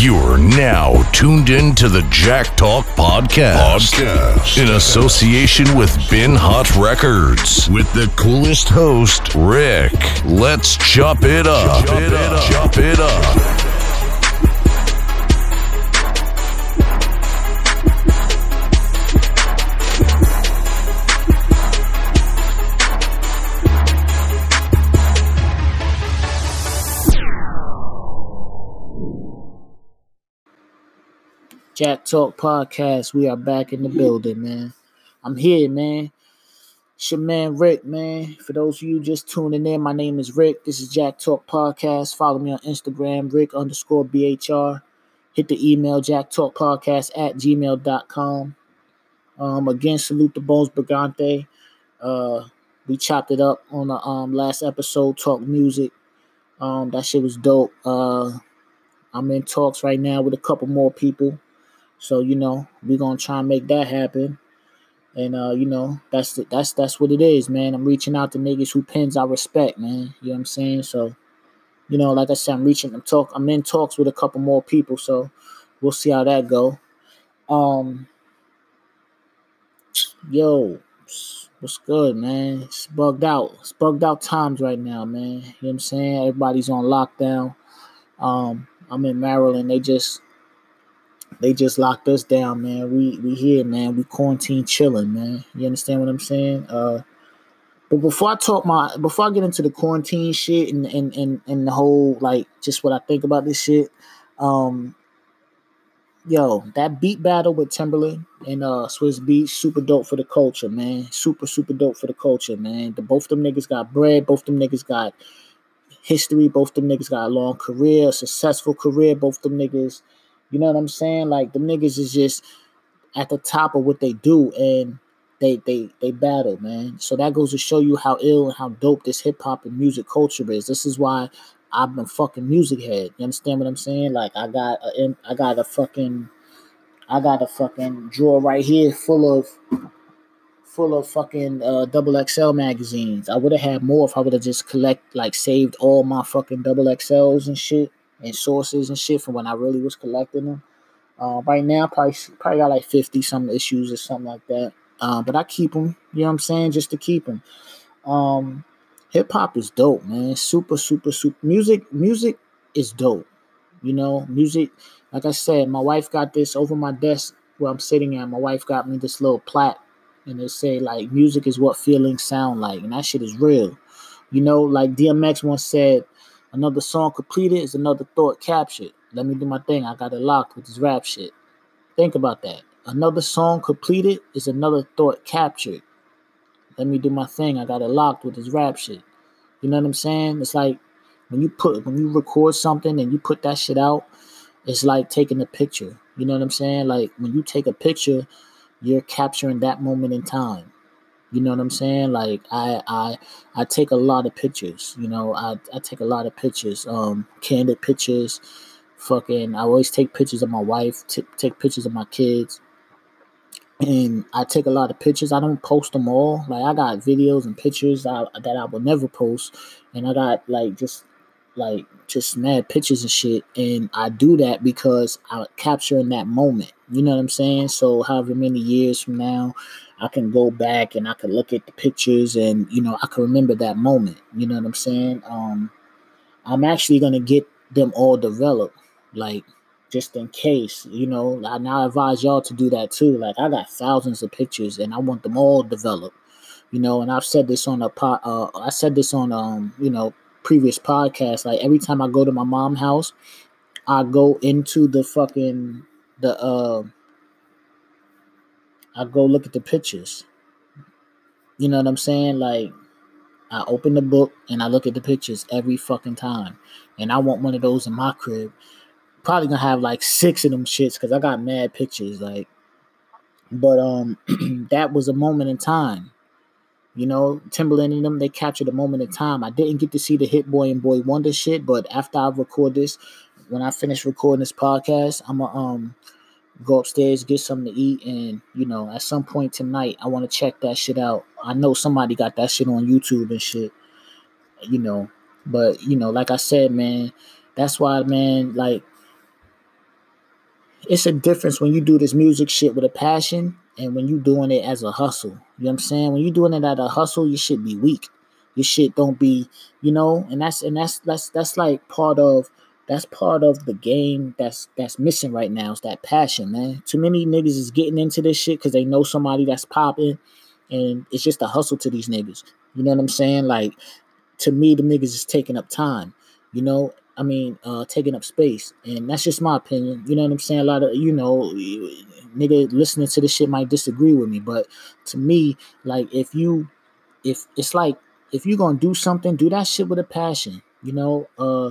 You're now tuned in to the Jack Talk Podcast, Podcast. in association with Bin Hot Records with the coolest host, Rick. Let's chop it up. Chop it up. Chop it up. Jack Talk Podcast. We are back in the building, man. I'm here, man. It's your man Rick, man. For those of you just tuning in, my name is Rick. This is Jack Talk Podcast. Follow me on Instagram, Rick underscore BHR. Hit the email, Jack Talk Podcast at gmail.com. Um, again, salute the Bones Brigante. Uh, we chopped it up on the um last episode, Talk Music. Um, that shit was dope. Uh, I'm in talks right now with a couple more people. So you know, we're gonna try and make that happen. And uh, you know, that's the, that's that's what it is, man. I'm reaching out to niggas who pins I respect, man. You know what I'm saying? So, you know, like I said, I'm reaching I'm talk I'm in talks with a couple more people, so we'll see how that go. Um yo, what's good, man? It's bugged out. It's bugged out times right now, man. You know what I'm saying? Everybody's on lockdown. Um, I'm in Maryland. They just they just locked us down, man. We we here, man. We quarantine chilling, man. You understand what I'm saying? Uh but before I talk my before I get into the quarantine shit and and and, and the whole like just what I think about this shit, um yo, that beat battle with Timbaland and uh Swizz Beatz, super dope for the culture, man. Super, super dope for the culture, man. The both of them niggas got bread, both of them niggas got history, both of them niggas got a long career, successful career, both of them niggas you know what I'm saying? Like the niggas is just at the top of what they do and they they they battle, man. So that goes to show you how ill and how dope this hip hop and music culture is. This is why I'm a fucking music head. You understand what I'm saying? Like I got a I got a fucking I got a fucking drawer right here full of full of fucking uh, double XL magazines. I would have had more if I would have just collect like saved all my fucking double XLs and shit and sources and shit from when I really was collecting them. Uh, right now, probably probably got like fifty some issues or something like that. Uh, but I keep them. You know what I'm saying? Just to keep them. Um, hip hop is dope, man. Super, super, super. Music, music is dope. You know, music. Like I said, my wife got this over my desk where I'm sitting at. My wife got me this little plaque, and it say like, "Music is what feelings sound like," and that shit is real. You know, like DMX once said, Another song completed is another thought captured. Let me do my thing. I got it locked with this rap shit. Think about that. Another song completed is another thought captured. Let me do my thing. I got it locked with this rap shit. You know what I'm saying? It's like when you put when you record something and you put that shit out, it's like taking a picture. You know what I'm saying? Like when you take a picture, you're capturing that moment in time. You know what I'm saying? Like I I I take a lot of pictures. You know, I I take a lot of pictures. Um, candid pictures. Fucking, I always take pictures of my wife. T- take pictures of my kids. And I take a lot of pictures. I don't post them all. Like I got videos and pictures I, that I will never post, and I got like just like just mad pictures and shit. And I do that because I capture in that moment. You know what I'm saying? So however many years from now, I can go back and I can look at the pictures and you know I can remember that moment. You know what I'm saying? Um, I'm actually gonna get them all developed, like just in case. You know, I now advise y'all to do that too. Like I got thousands of pictures and I want them all developed. You know, and I've said this on a pot. Uh, I said this on um, you know, previous podcast. Like every time I go to my mom's house, I go into the fucking the uh I go look at the pictures. You know what I'm saying? Like, I open the book and I look at the pictures every fucking time. And I want one of those in my crib. Probably gonna have like six of them shits because I got mad pictures. Like, but um, that was a moment in time. You know, Timbaland and them, they captured a moment in time. I didn't get to see the Hit Boy and Boy Wonder shit, but after I record this, when I finish recording this podcast, I'm gonna um go upstairs, get something to eat, and you know, at some point tonight, I want to check that shit out. I know somebody got that shit on YouTube and shit, you know. But you know, like I said, man, that's why, man, like it's a difference when you do this music shit with a passion and when you doing it as a hustle. You know what I'm saying? When you doing it at a hustle, you should be weak. Your shit don't be, you know, and that's and that's that's that's like part of that's part of the game that's that's missing right now is that passion, man. Too many niggas is getting into this shit because they know somebody that's popping, and it's just a hustle to these niggas. You know what I'm saying? Like to me, the niggas is taking up time. You know, I mean, uh, taking up space, and that's just my opinion. You know what I'm saying? A lot of you know, nigga listening to this shit might disagree with me, but to me, like if you, if it's like if you're gonna do something, do that shit with a passion. You know, uh,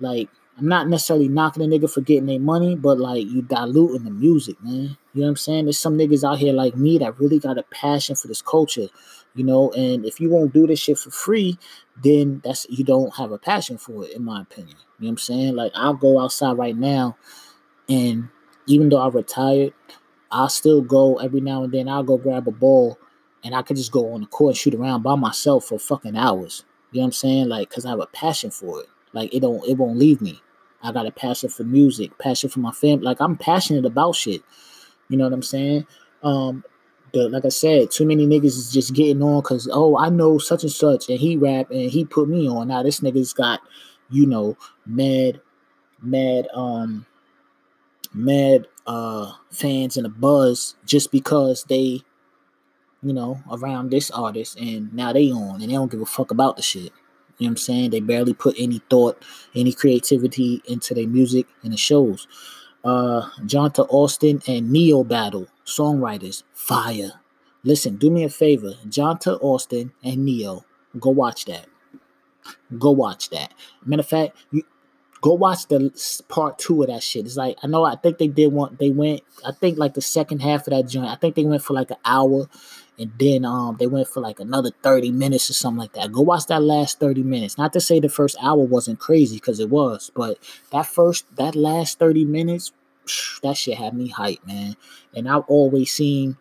like I'm not necessarily knocking a nigga for getting their money, but like you diluting the music, man. You know what I'm saying? There's some niggas out here like me that really got a passion for this culture, you know. And if you won't do this shit for free, then that's you don't have a passion for it, in my opinion. You know what I'm saying? Like I'll go outside right now, and even though I retired, I'll still go every now and then. I'll go grab a ball, and I could just go on the court and shoot around by myself for fucking hours. You know what I'm saying? Like, cause I have a passion for it. Like it don't it won't leave me. I got a passion for music, passion for my family. Like I'm passionate about shit. You know what I'm saying? Um, the like I said, too many niggas is just getting on because oh I know such and such and he rap and he put me on. Now this nigga's got, you know, mad, mad, um, mad uh fans and a buzz just because they, you know, around this artist and now they on and they don't give a fuck about the shit. Know what I'm saying? They barely put any thought, any creativity into their music and the shows. Uh Johntá Austin and Ne-Yo battle, songwriters, fire. Listen, do me a favor. Johntá Austin and Ne-Yo. Go watch that. Go watch that. Matter of fact, you go watch the part two of that shit. It's like I know I think they did one they went I think like the second half of that joint. I think they went for like an hour and then um they went for like another 30 minutes or something like that. Go watch that last 30 minutes. Not to say the first hour wasn't crazy because it was, but that first that last 30 minutes, that shit had me hyped, man. And I've always seen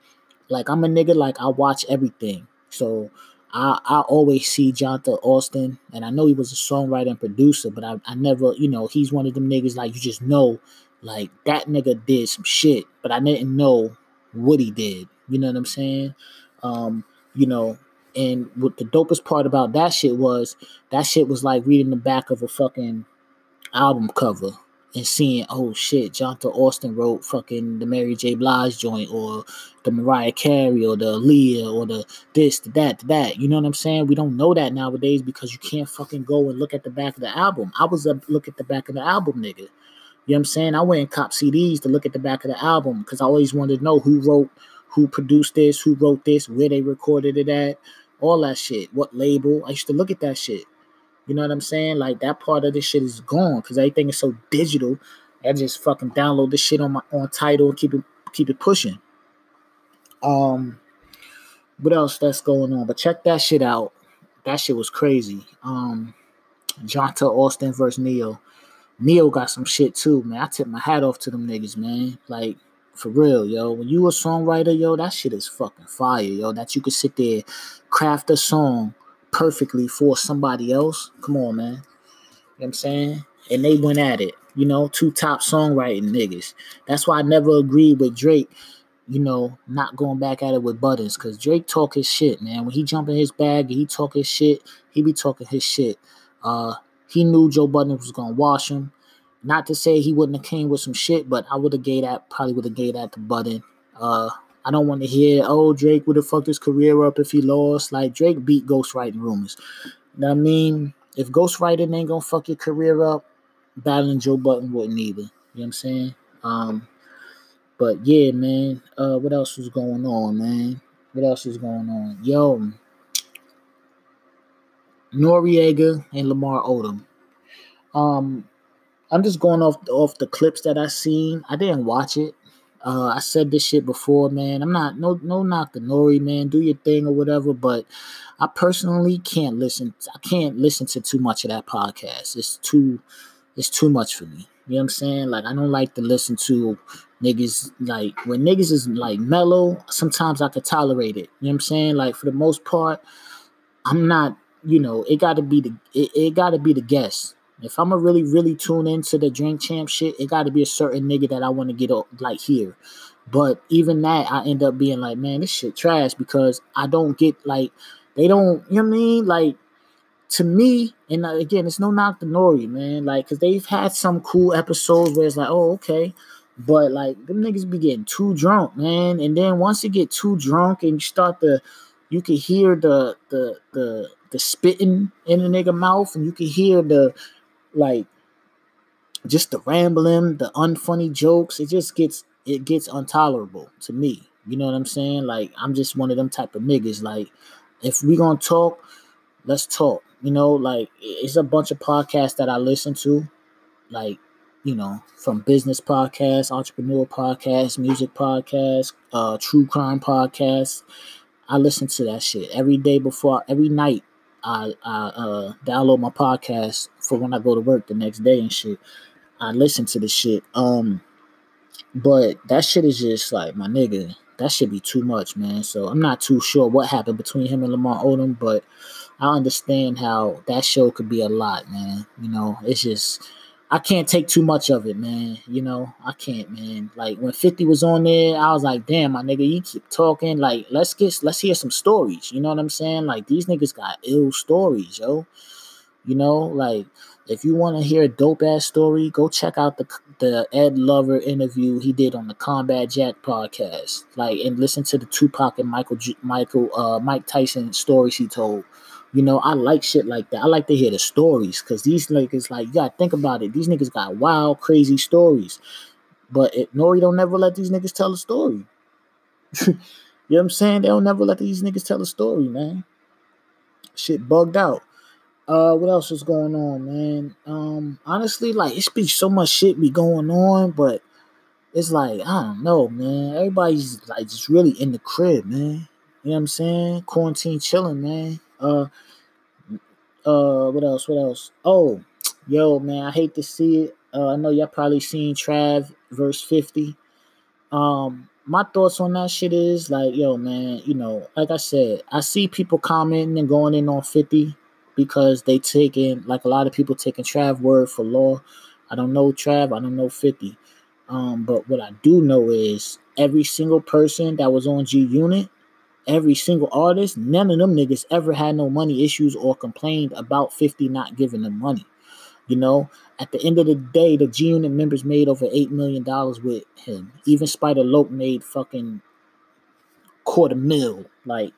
like I'm a nigga like I watch everything. So I, I always see Johntá Austin, and I know he was a songwriter and producer, but I, I never, you know, he's one of them niggas like you just know, like that nigga did some shit, but I didn't know what he did. You know what I'm saying? Um, you know, and what the dopest part about that shit was that shit was like reading the back of a fucking album cover and seeing, oh shit, Johntá Austin wrote fucking the Mary J. Blige joint or the Mariah Carey or the Aaliyah or the this, the that, the that. You know what I'm saying? We don't know that nowadays because you can't fucking go and look at the back of the album. I was a look at the back of the album, nigga. You know what I'm saying? I went and cop CDs to look at the back of the album because I always wanted to know who wrote who produced this, who wrote this, where they recorded it at, all that shit, what label. I used to look at that shit. You know what I'm saying? Like that part of this shit is gone because everything is so digital. I just fucking download this shit on my on Tidal and keep it keep it pushing. Um, what else that's going on? But check that shit out. That shit was crazy. Um, Johntá Austin versus Ne-Yo. Ne-Yo got some shit too, man. I tip my hat off to them niggas, man. Like for real, yo. When you a songwriter, yo, that shit is fucking fire, yo. That you could sit there, craft a song perfectly for somebody else. Come on, man. You know what I'm saying? And they went at it. You know, two top songwriting niggas. That's why I never agreed with Drake, you know, not going back at it with Budden. Cause Drake talk his shit, man. When he jump in his bag he talk his shit, he be talking his shit. Uh he knew Joe Budden was gonna wash him. Not to say he wouldn't have came with some shit, but I would have gave that probably would have gave that the button. Uh, I don't want to hear, oh, Drake would have fucked his career up if he lost. Like Drake beat ghostwriting rumors. I mean? If ghostwriting ain't gonna fuck your career up, battling Joe Budden wouldn't either. You know what I'm saying? Um, but yeah, man. Uh, what else was going on, man? What else was going on? Yo, Noreaga and Lamar Odom. Um, I'm just going off off the clips that I seen. I didn't watch it. Uh, I said this shit before, man. I'm not no no knock the Nori, man. Do your thing or whatever, but I personally can't listen. I can't listen to too much of that podcast. It's too it's too much for me. You know what I'm saying? Like I don't like to listen to niggas like when niggas is like mellow. Sometimes I could tolerate it. You know what I'm saying? Like for the most part, I'm not. You know, it got to be the it, it got to be the guest. If I'm gonna really, really tune into the drink champ shit, it got to be a certain nigga that I want to get up like here. But even that, I end up being like, man, this shit trash because I don't get like they don't. You know what I mean? Like to me, and uh, again, it's no knock to Nori, man. Like, cause they've had some cool episodes where it's like, oh, okay. But like them niggas be getting too drunk, man. And then once you get too drunk and you start to you can hear the the the the spitting in the nigga mouth, and you can hear the like just the rambling, the unfunny jokes. It just gets it gets intolerable to me. You know what I'm saying? Like I'm just one of them type of niggas. Like if we gonna talk, let's talk. You know, like it's a bunch of podcasts that I listen to, like you know, from business podcasts, entrepreneur podcasts, music podcasts, uh, true crime podcasts. I listen to that shit every day before every night. I I uh, download my podcast for when I go to work the next day and shit. I listen to the shit. Um, but that shit is just like my nigga. That should be too much, man. So I'm not too sure what happened between him and Lamar Odom, but I understand how that show could be a lot, man. You know, it's just I can't take too much of it, man. You know, I can't, man. Like when 50 was on there, I was like, damn, my nigga, you keep talking. Like, let's get let's hear some stories. You know what I'm saying? Like these niggas got ill stories, yo. You know, like if you want to hear a dope ass story, go check out the the Ed Lover interview he did on the Combat Jack podcast. Like and listen to the Tupac and Michael Michael uh Mike Tyson stories he told. You know, I like shit like that. I like to hear the stories because these niggas, like, you gotta think about it. These niggas got wild, crazy stories. But it, Nori don't never let these niggas tell a story. you know what I'm saying? They don't never let these niggas tell a story, man. Shit bugged out. Uh, what else is going on, man? Um, honestly, like it's be so much shit be going on, but it's like I don't know, man. Everybody's like just really in the crib, man. You know what I'm saying? Quarantine chilling, man. Uh, uh, what else? What else? Oh, yo, man, I hate to see it. Uh, I know y'all probably seen Trav verse 50. Um, my thoughts on that shit is like, yo, man, you know, like I said, I see people commenting and going in on 50 because they taking like a lot of people taking Trav word for law. I don't know Trav, I don't know 50. Um, but what I do know is every single person that was on G Unit every single artist, none of them niggas ever had no money issues or complained about 50 not giving them money. You know, at the end of the day, the G Unit members made over $8 million with him. Even Spider Loc made fucking quarter mil. Like,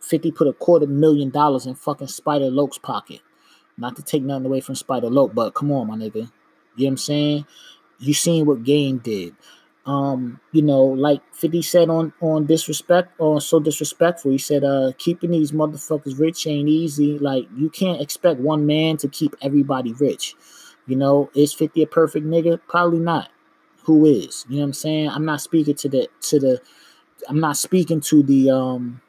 50 put a quarter million dollars in fucking Spider Loc's pocket. Not to take nothing away from Spider Loc, but come on, my nigga. You know what I'm saying? You seen what Game did um, you know, like 50 said on on disrespect or so disrespectful. He said, uh, keeping these motherfuckers rich ain't easy. Like you can't expect one man to keep everybody rich. You know, is 50 a perfect nigga? Probably not. Who is? You know what I'm saying? I'm not speaking to the to the I'm not speaking to the um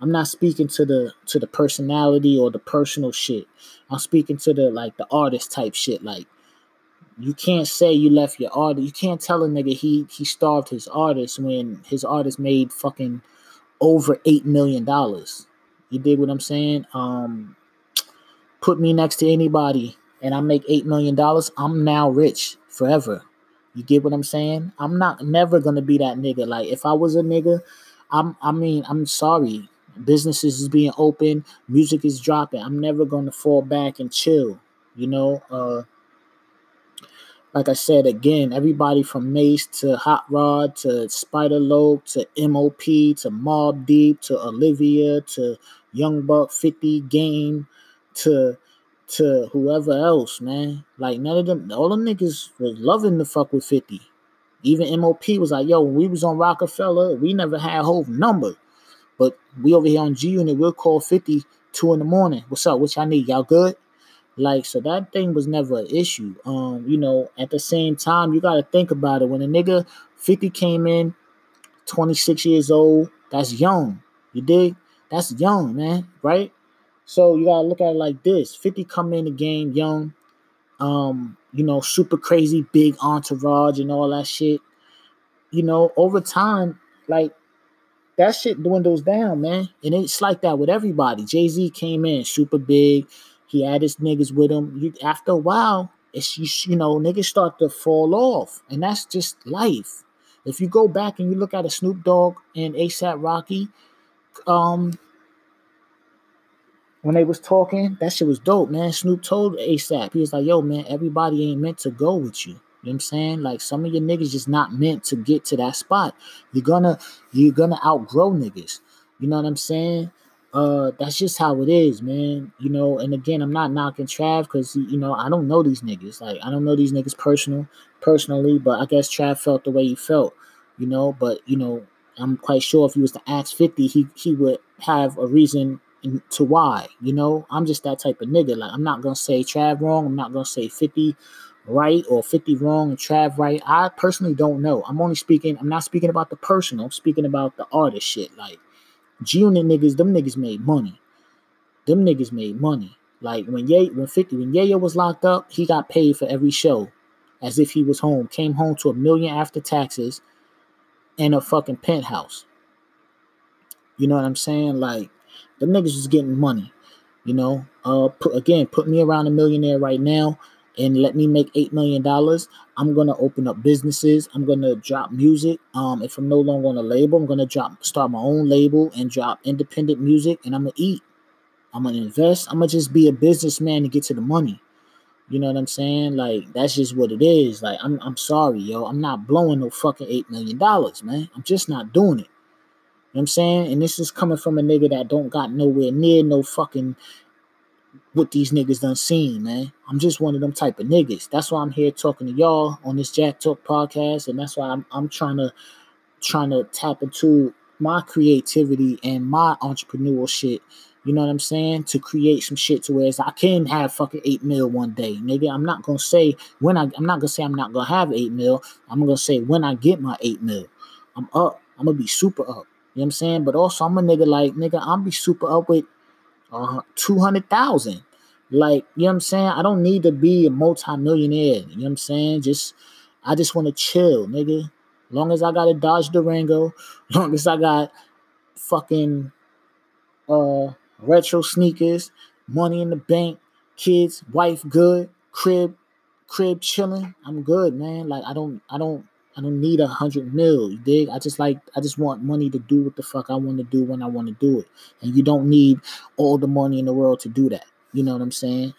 I'm not speaking to the to the personality or the personal shit. I'm speaking to the like the artist type shit. Like you can't say you left your artist. You can't tell a nigga he he starved his artist when his artist made fucking over eight million dollars. You dig what I'm saying? Um, put me next to anybody and I make eight million dollars. I'm now rich forever. You get what I'm saying? I'm not never gonna be that nigga. Like if I was a nigga, I'm I mean I'm sorry. Businesses is being open, music is dropping. I'm never gonna fall back and chill. You know, uh like I said again, everybody from Mase to Hot Rod to Spider Loc to MOP to Mobb Deep to Olivia to Young Buck 50 Game to to whoever else, man. Like none of them, all them niggas was loving the fuck with 50. Even MOP was like, yo, when we was on Roc-A-Fella, we never had Hov number. But we over here on G Unit, we'll call 50 two in the morning. What's up? What y'all need? Y'all good? Like, so that thing was never an issue. Um, you know, at the same time, you gotta think about it. When a nigga 50 came in, 26 years old, that's young. You dig? That's young, man, right? So you gotta look at it like this: 50 come in the game young, um, you know, super crazy, big entourage and all that shit. You know, over time, like that shit dwindles down, man. And it's like that with everybody. Jay Z came in super big, He had his niggas with him. You, after a while, it's you, you know niggas start to fall off, and that's just life. If you go back and you look at a Snoop Dogg and ASAP Rocky, um, when they was talking, that shit was dope, man. Snoop told ASAP, he was like, "Yo, man, everybody ain't meant to go with you." You know what I'm saying? Like some of your niggas just not meant to get to that spot. You're gonna you're gonna outgrow niggas. You know what I'm saying? Uh, that's just how it is, man. You know, and again, I'm not knocking Trav because you know I don't know these niggas. Like I don't know these niggas personal, personally, but I guess Trav felt the way he felt. You know, but you know, I'm quite sure if he was to ask 50, he he would have a reason to why. You know, I'm just that type of nigga. Like I'm not gonna say Trav wrong. I'm not gonna say 50 right or 50 wrong and Trav right. I personally don't know. I'm only speaking. I'm not speaking about the personal. I'm speaking about the artist shit. Like G Unit niggas, them niggas made money. Them niggas made money. Like when Ye when 50 when Yayo was locked up, he got paid for every show as if he was home. Came home to a million after taxes and a fucking penthouse. You know what I'm saying? Like the niggas is getting money. You know, uh, put, again, put me around a millionaire right now and let me make eight million dollars. I'm gonna open up businesses. I'm gonna drop music. Um, if I'm no longer on a label, I'm gonna drop start my own label and drop independent music, and I'm gonna eat. I'm gonna invest. I'm gonna just be a businessman to get to the money. You know what I'm saying? Like that's just what it is. Like I'm I'm sorry, yo. I'm not blowing no fucking eight million dollars, man. I'm just not doing it. You know what I'm saying? And this is coming from a nigga that don't got nowhere near no fucking what these niggas done seen, man. I'm just one of them type of niggas. That's why I'm here talking to y'all on this Jack Talk podcast, and that's why I'm I'm trying to trying to tap into my creativity and my entrepreneurial shit. You know what I'm saying? To create some shit to where I can have fucking eight mil one day, nigga. I'm not gonna say when I I'm not gonna say I'm not gonna have eight mil. I'm gonna say when I get my eight mil, I'm up. I'm gonna be super up. You know what I'm saying? But also I'm a nigga like nigga, I'm be super up with uh, 200,000. Like, you know what I'm saying? I don't need to be a multimillionaire. You know what I'm saying? Just, I just want to chill, nigga. Long as I got a Dodge Durango, long as I got fucking uh retro sneakers, money in the bank, kids, wife good, crib, crib chilling. I'm good, man. Like I don't, I don't, I don't need a hundred mil. You dig? I just like I just want money to do what the fuck I want to do when I want to do it. And you don't need all the money in the world to do that. You know what I'm saying?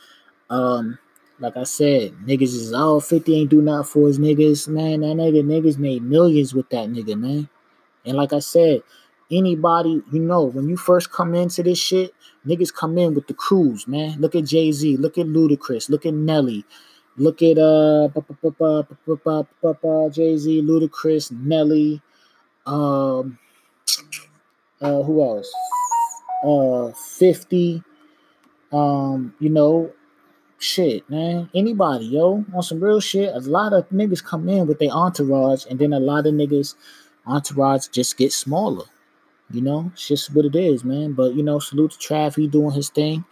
Um, like I said, niggas is all oh, 50 ain't do nothing for his niggas. Man, that nigga niggas made millions with that nigga, man. And like I said, anybody, you know, when you first come into this shit, niggas come in with the crews, man. Look at Jay-Z, look at Ludacris, look at Nelly. Look at uh Jay Z, Ludacris, Nelly, um, uh, who else? Uh, fifty. Um, you know, shit, man. Anybody, yo, on some real shit. A lot of niggas come in with their entourage, and then a lot of niggas entourage just get smaller. You know, it's just what it is, man. But you know, salute to Trav, he doing his thing.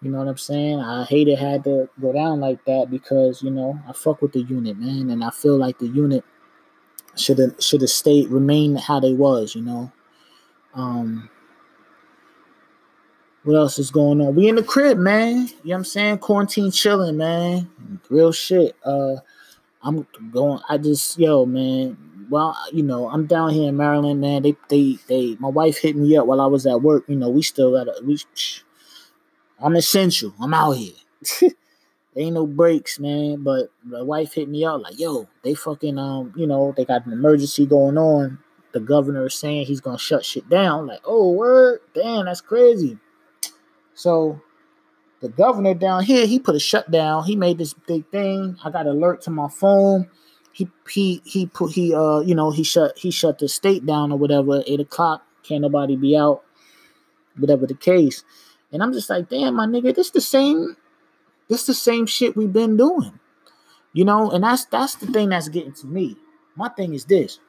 You know what I'm saying? I hate it had to go down like that because you know I fuck with the unit, man, and I feel like the unit should have should have stayed remained how they was. You know. Um. What else is going on? We in the crib, man. You know what I'm saying? Quarantine chilling, man. Real shit. Uh, I'm going. I just yo, man. Well, you know, I'm down here in Maryland, man. They, they, they. My wife hit me up while I was at work. You know, we still got a we. I'm essential. I'm out here. ain't no breaks, man. But the wife hit me up like, yo, they fucking um, you know, they got an emergency going on. The governor is saying he's gonna shut shit down. Like, oh word, damn, that's crazy. So the governor down here, he put a shutdown. He made this big thing. I got alert to my phone. He he he put he uh you know he shut he shut the state down or whatever. Eight o'clock, can't nobody be out. Whatever the case. And I'm just like, damn, my nigga, this the same, this the same shit we've been doing. You know, and that's that's the thing that's getting to me. My thing is this.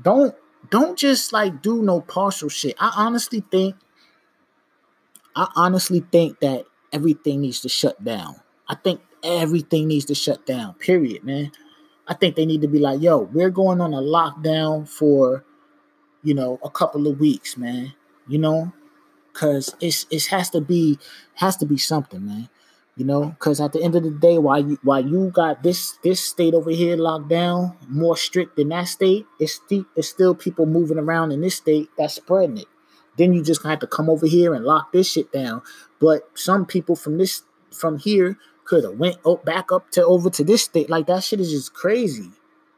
Don't don't just like do no partial shit. I honestly think I honestly think that everything needs to shut down. I think everything needs to shut down. Period, man. I think they need to be like, yo, we're going on a lockdown for, you know, a couple of weeks, man. You know, Cause it's it has to be has to be something, man. You know, because at the end of the day, while you while you got this this state over here locked down more strict than that state, it's still it's still people moving around in this state that's spreading it. Then you just have to come over here and lock this shit down. But some people from this from here could have went up back up to over to this state. Like that shit is just crazy.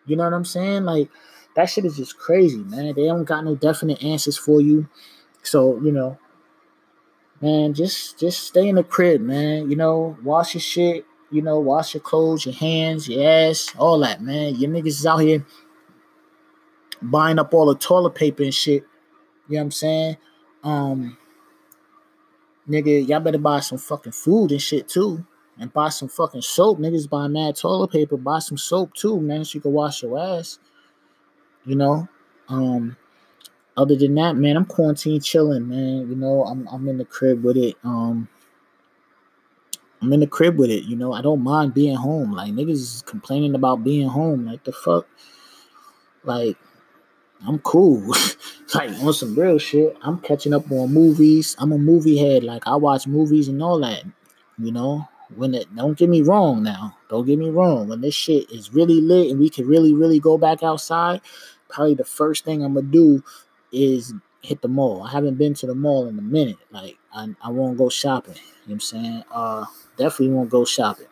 You know what I'm saying? Like that shit is just crazy, man. They don't got no definite answers for you. So, you know, man, just just stay in the crib, man. You know, wash your shit, you know, wash your clothes, your hands, your ass, all that, man. Your niggas is out here buying up all the toilet paper and shit. You know what I'm saying? Um nigga, y'all better buy some fucking food and shit too. And buy some fucking soap. Niggas buy mad toilet paper, buy some soap too, man, so you can wash your ass. You know? Um other than that, man, I'm quarantine chilling, man. You know, I'm I'm in the crib with it. Um I'm in the crib with it, you know. I don't mind being home. Like niggas is complaining about being home. Like the fuck? Like, I'm cool. like on some real shit. I'm catching up on movies. I'm a movie head. Like I watch movies and all that. You know, when it don't get me wrong now. Don't get me wrong. When this shit is really lit and we can really, really go back outside, probably the first thing I'm gonna do is hit the mall. I haven't been to the mall in a minute. Like I, I won't go shopping. You know what I'm saying? Uh definitely won't go shopping.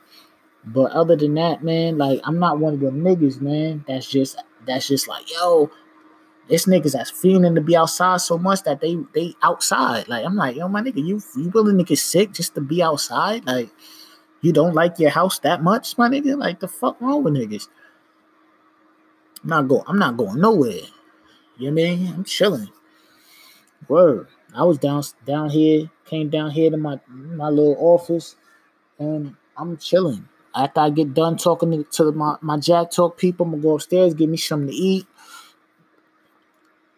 But other than that, man, like I'm not one of them niggas, man. That's just that's just like, yo, this niggas that's feeling to be outside so much that they they outside. Like I'm like, yo, my nigga, you you willing to get sick just to be outside? Like you don't like your house that much, my nigga? Like the fuck wrong with niggas? I'm not going. I'm not going nowhere. You know I mean? I'm chilling. Word. I was down down here, came down here to my my little office, and I'm chilling. After I get done talking to, to my, my Jack Talk people, I'm gonna go upstairs, give me something to eat.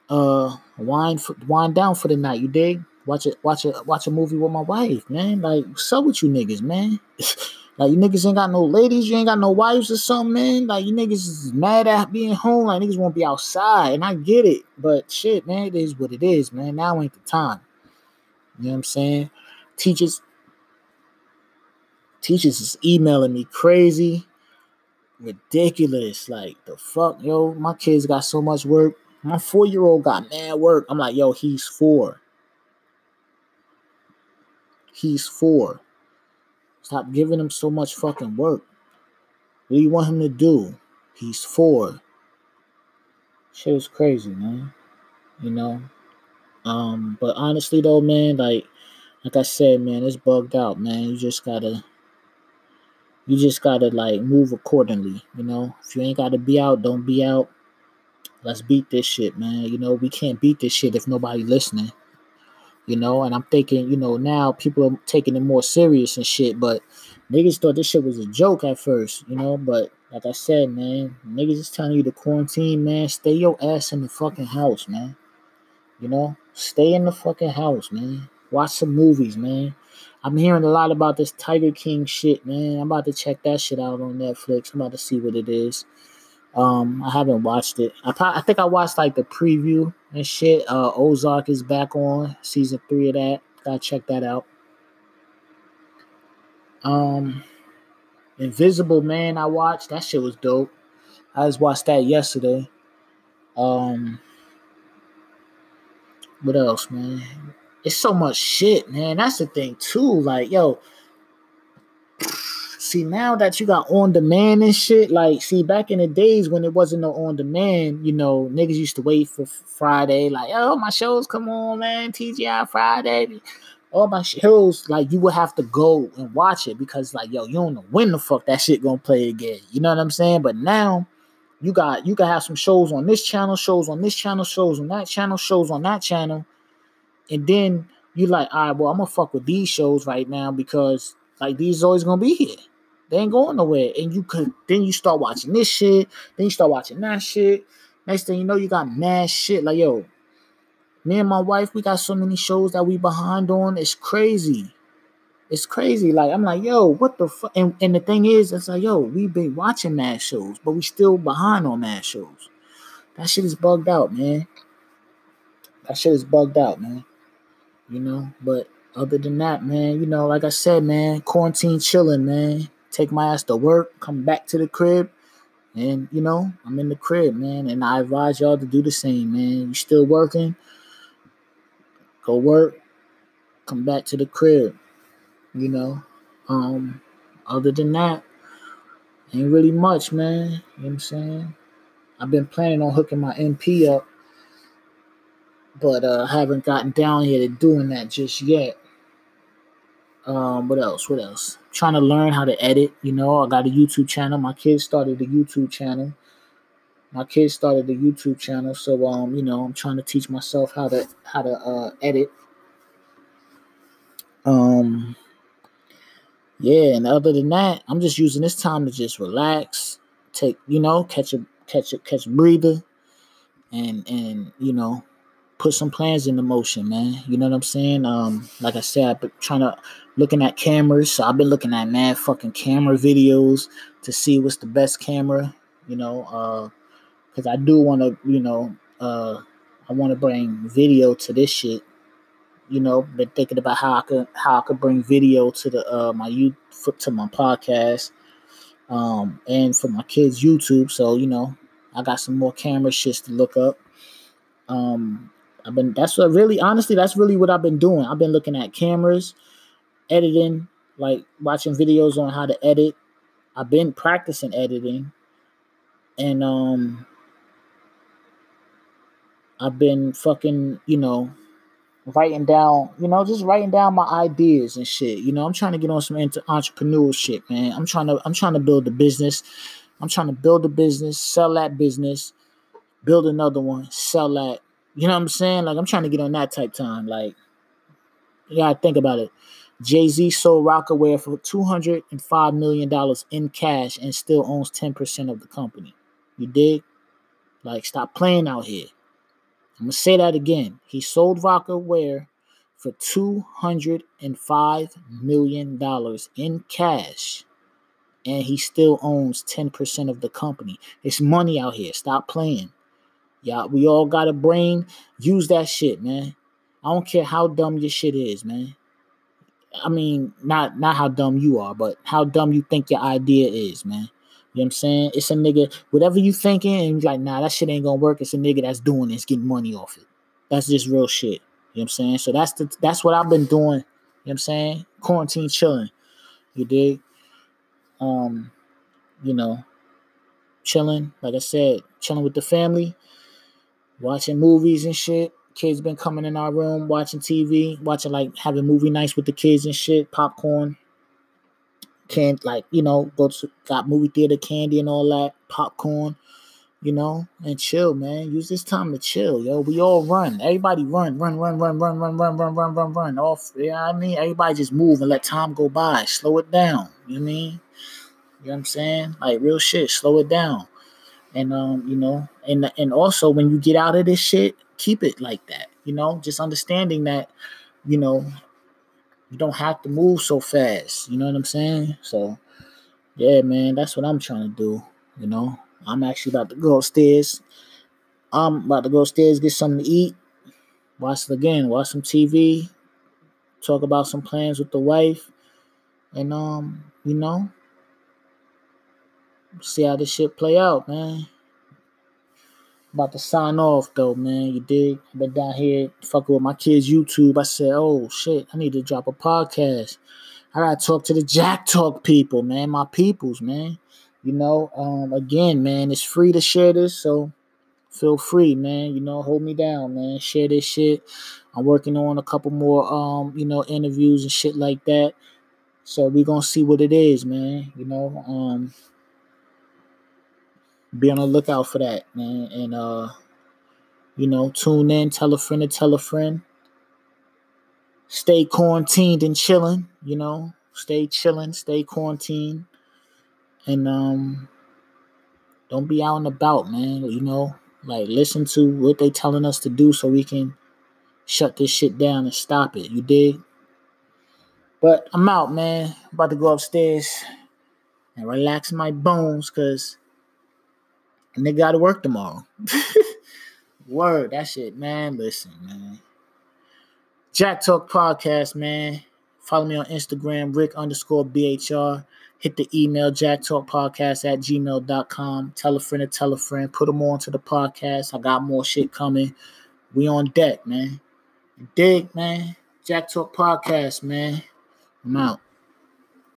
Uh wind for, wind down for the night, you dig? Watch it, watch a watch a movie with my wife, man. Like, what's up with you niggas, man? Like you niggas ain't got no ladies, you ain't got no wives or something, man. Like you niggas is mad at being home. Like niggas won't be outside, and I get it, but shit, man, it is what it is, man. Now ain't the time. You know what I'm saying? Teachers, teachers is emailing me crazy, ridiculous. Like the fuck, yo, my kids got so much work. My four year old got mad work. I'm like, yo, he's four. He's four. Stop giving him so much fucking work. What do you want him to do? He's four. Shit was crazy, man. You know? Um, but honestly though, man, like like I said, man, it's bugged out, man. You just gotta you just gotta like move accordingly, you know. If you ain't gotta be out, don't be out. Let's beat this shit, man. You know, we can't beat this shit if nobody listening you know. And I'm thinking, you know, now people are taking it more serious and shit. But niggas thought this shit was a joke at first, you know. But like I said, man, niggas is telling you to quarantine, man. Stay your ass in the fucking house, man. You know, stay in the fucking house, man. Watch some movies, man. I'm hearing a lot about this Tiger King shit, man. I'm about to check that shit out on Netflix. I'm about to see what it is. Um, I haven't watched it. I I think I watched like the preview and shit. Uh, Ozark is back on season three of that. Gotta check that out. Um, Invisible Man, I watched. That shit was dope. I just watched that yesterday. Um, what else, man? It's so much shit, man. That's the thing too. Like, yo, see now that you got on demand and shit, like see back in the days when it wasn't no on demand, you know, niggas used to wait for Friday, like, oh my shows come on, man, TGI Friday. All my shows, like you would have to go and watch it because like yo, you don't know when the fuck that shit gonna play again. You know what I'm saying? But now you got you can have some shows on this channel, shows on this channel, shows on that channel, shows on that channel, and then you like, all right, well, I'm gonna fuck with these shows right now because like these always gonna be here. They ain't going nowhere. And you could then you start watching this shit, then you start watching that shit. Next thing you know, you got mad shit. Like, yo, me and my wife, we got so many shows that we behind on. It's crazy. It's crazy. Like, I'm like, yo, what the fuck? And, and the thing is, it's like, yo, we've been watching mad shows, but we still behind on mad shows. That shit is bugged out, man. That shit is bugged out, man. you know. But other than that, man, you know, like I said, man, quarantine chilling, man. Take my ass to work, come back to the crib, and you know, I'm in the crib, man. And I advise y'all to do the same, man. You still working? Go work, come back to the crib. You know. Um, other than that, ain't really much, man. You know what I'm saying? I've been planning on hooking my MP up, but uh haven't gotten down here to doing that just yet. Um, what else? What else? Trying to learn how to edit. You know, I got a YouTube channel. My kids started a YouTube channel. My kids started the YouTube channel, so um, you know, I'm trying to teach myself how to how to uh, edit. Um, yeah, and other than that, I'm just using this time to just relax, take you know, catch a catch a catch a breather, and and you know, put some plans into motion, man. You know what I'm saying? Um, like I said, I've been trying to looking at cameras. So I've been looking at mad fucking camera videos to see what's the best camera. You know, uh, because I do want to, you know, uh, I want to bring video to this shit. You know, been thinking about how I could how I could bring video to the uh my you to my podcast, um, and for my kids' YouTube. So you know, I got some more camera shits to look up. Um, I've been that's what really honestly that's really what I've been doing. I've been looking at cameras, editing, like watching videos on how to edit. I've been practicing editing, and um, I've been fucking you know writing down, you know, just writing down my ideas and shit. You know, I'm trying to get on some into entrepreneurial shit, man. I'm trying to I'm trying to build a business. I'm trying to build a business, sell that business, build another one, sell that. You know what I'm saying? Like I'm trying to get on that type time. Like, you gotta think about it. Jay Z sold Rocawear for two hundred and five million dollars in cash and still owns ten percent of the company. You dig? Like, stop playing out here. I'm gonna say that again. He sold Rocawear for two hundred and five million dollars in cash, and he still owns ten percent of the company. It's money out here. Stop playing. Yeah, we all got a brain. Use that shit, man. I don't care how dumb your shit is, man. I mean, not not how dumb you are, but how dumb you think your idea is, man. You know what I'm saying? It's a nigga, whatever you thinking, and you're like, nah, that shit ain't gonna work. It's a nigga that's doing it's getting money off it. That's just real shit. You know what I'm saying? So that's the that's what I've been doing. You know what I'm saying? Quarantine chilling. You dig? Um, you know, chilling, like I said, chilling with the family, watching movies and shit. Kids been coming in our room, watching TV, watching like having movie nights with the kids and shit, popcorn Can't like you know go to got movie theater candy and all that popcorn you know and chill man use this time to chill yo we all run everybody run run run run run run run run run run run off yeah you know i mean everybody just move and let time go by slow it down you know what i mean you know what i'm saying like real shit slow it down and um you know and and also when you get out of this shit keep it like that you know just understanding that you know you don't have to move so fast. You know what I'm saying? So, yeah, man, that's what I'm trying to do. You know, I'm actually about to go upstairs. I'm about to go upstairs, get something to eat, watch it again, watch some TV, talk about some plans with the wife, and um, you know, see how this shit play out, man. About to sign off though, man. You dig? I've been down here fucking with my kids' YouTube. I said, oh shit, I need to drop a podcast. I gotta talk to the Jack Talk people, man. My peoples, man. You know, um, again, man, it's free to share this, so feel free, man. You know, hold me down, man. Share this shit. I'm working on a couple more um, you know, interviews and shit like that. So we gonna see what it is, man. You know, um, be on the lookout for that, man. And uh, you know, tune in, tell a friend to tell a friend. Stay quarantined and chilling, you know. Stay chilling, stay quarantined. And um don't be out and about, man. You know, like listen to what they telling us to do so we can shut this shit down and stop it. You dig? But I'm out, man. About to go upstairs and relax my bones because and they got to work tomorrow. Word, that shit, man. Listen, man. Jack Talk Podcast, man. Follow me on Instagram, Rick underscore BHR. Hit the email, jacktalkpodcast at gmail.com. Tell a friend to tell a friend. Put them on to the podcast. I got more shit coming. We on deck, man. Dig, man. Jack Talk Podcast, man. I'm out.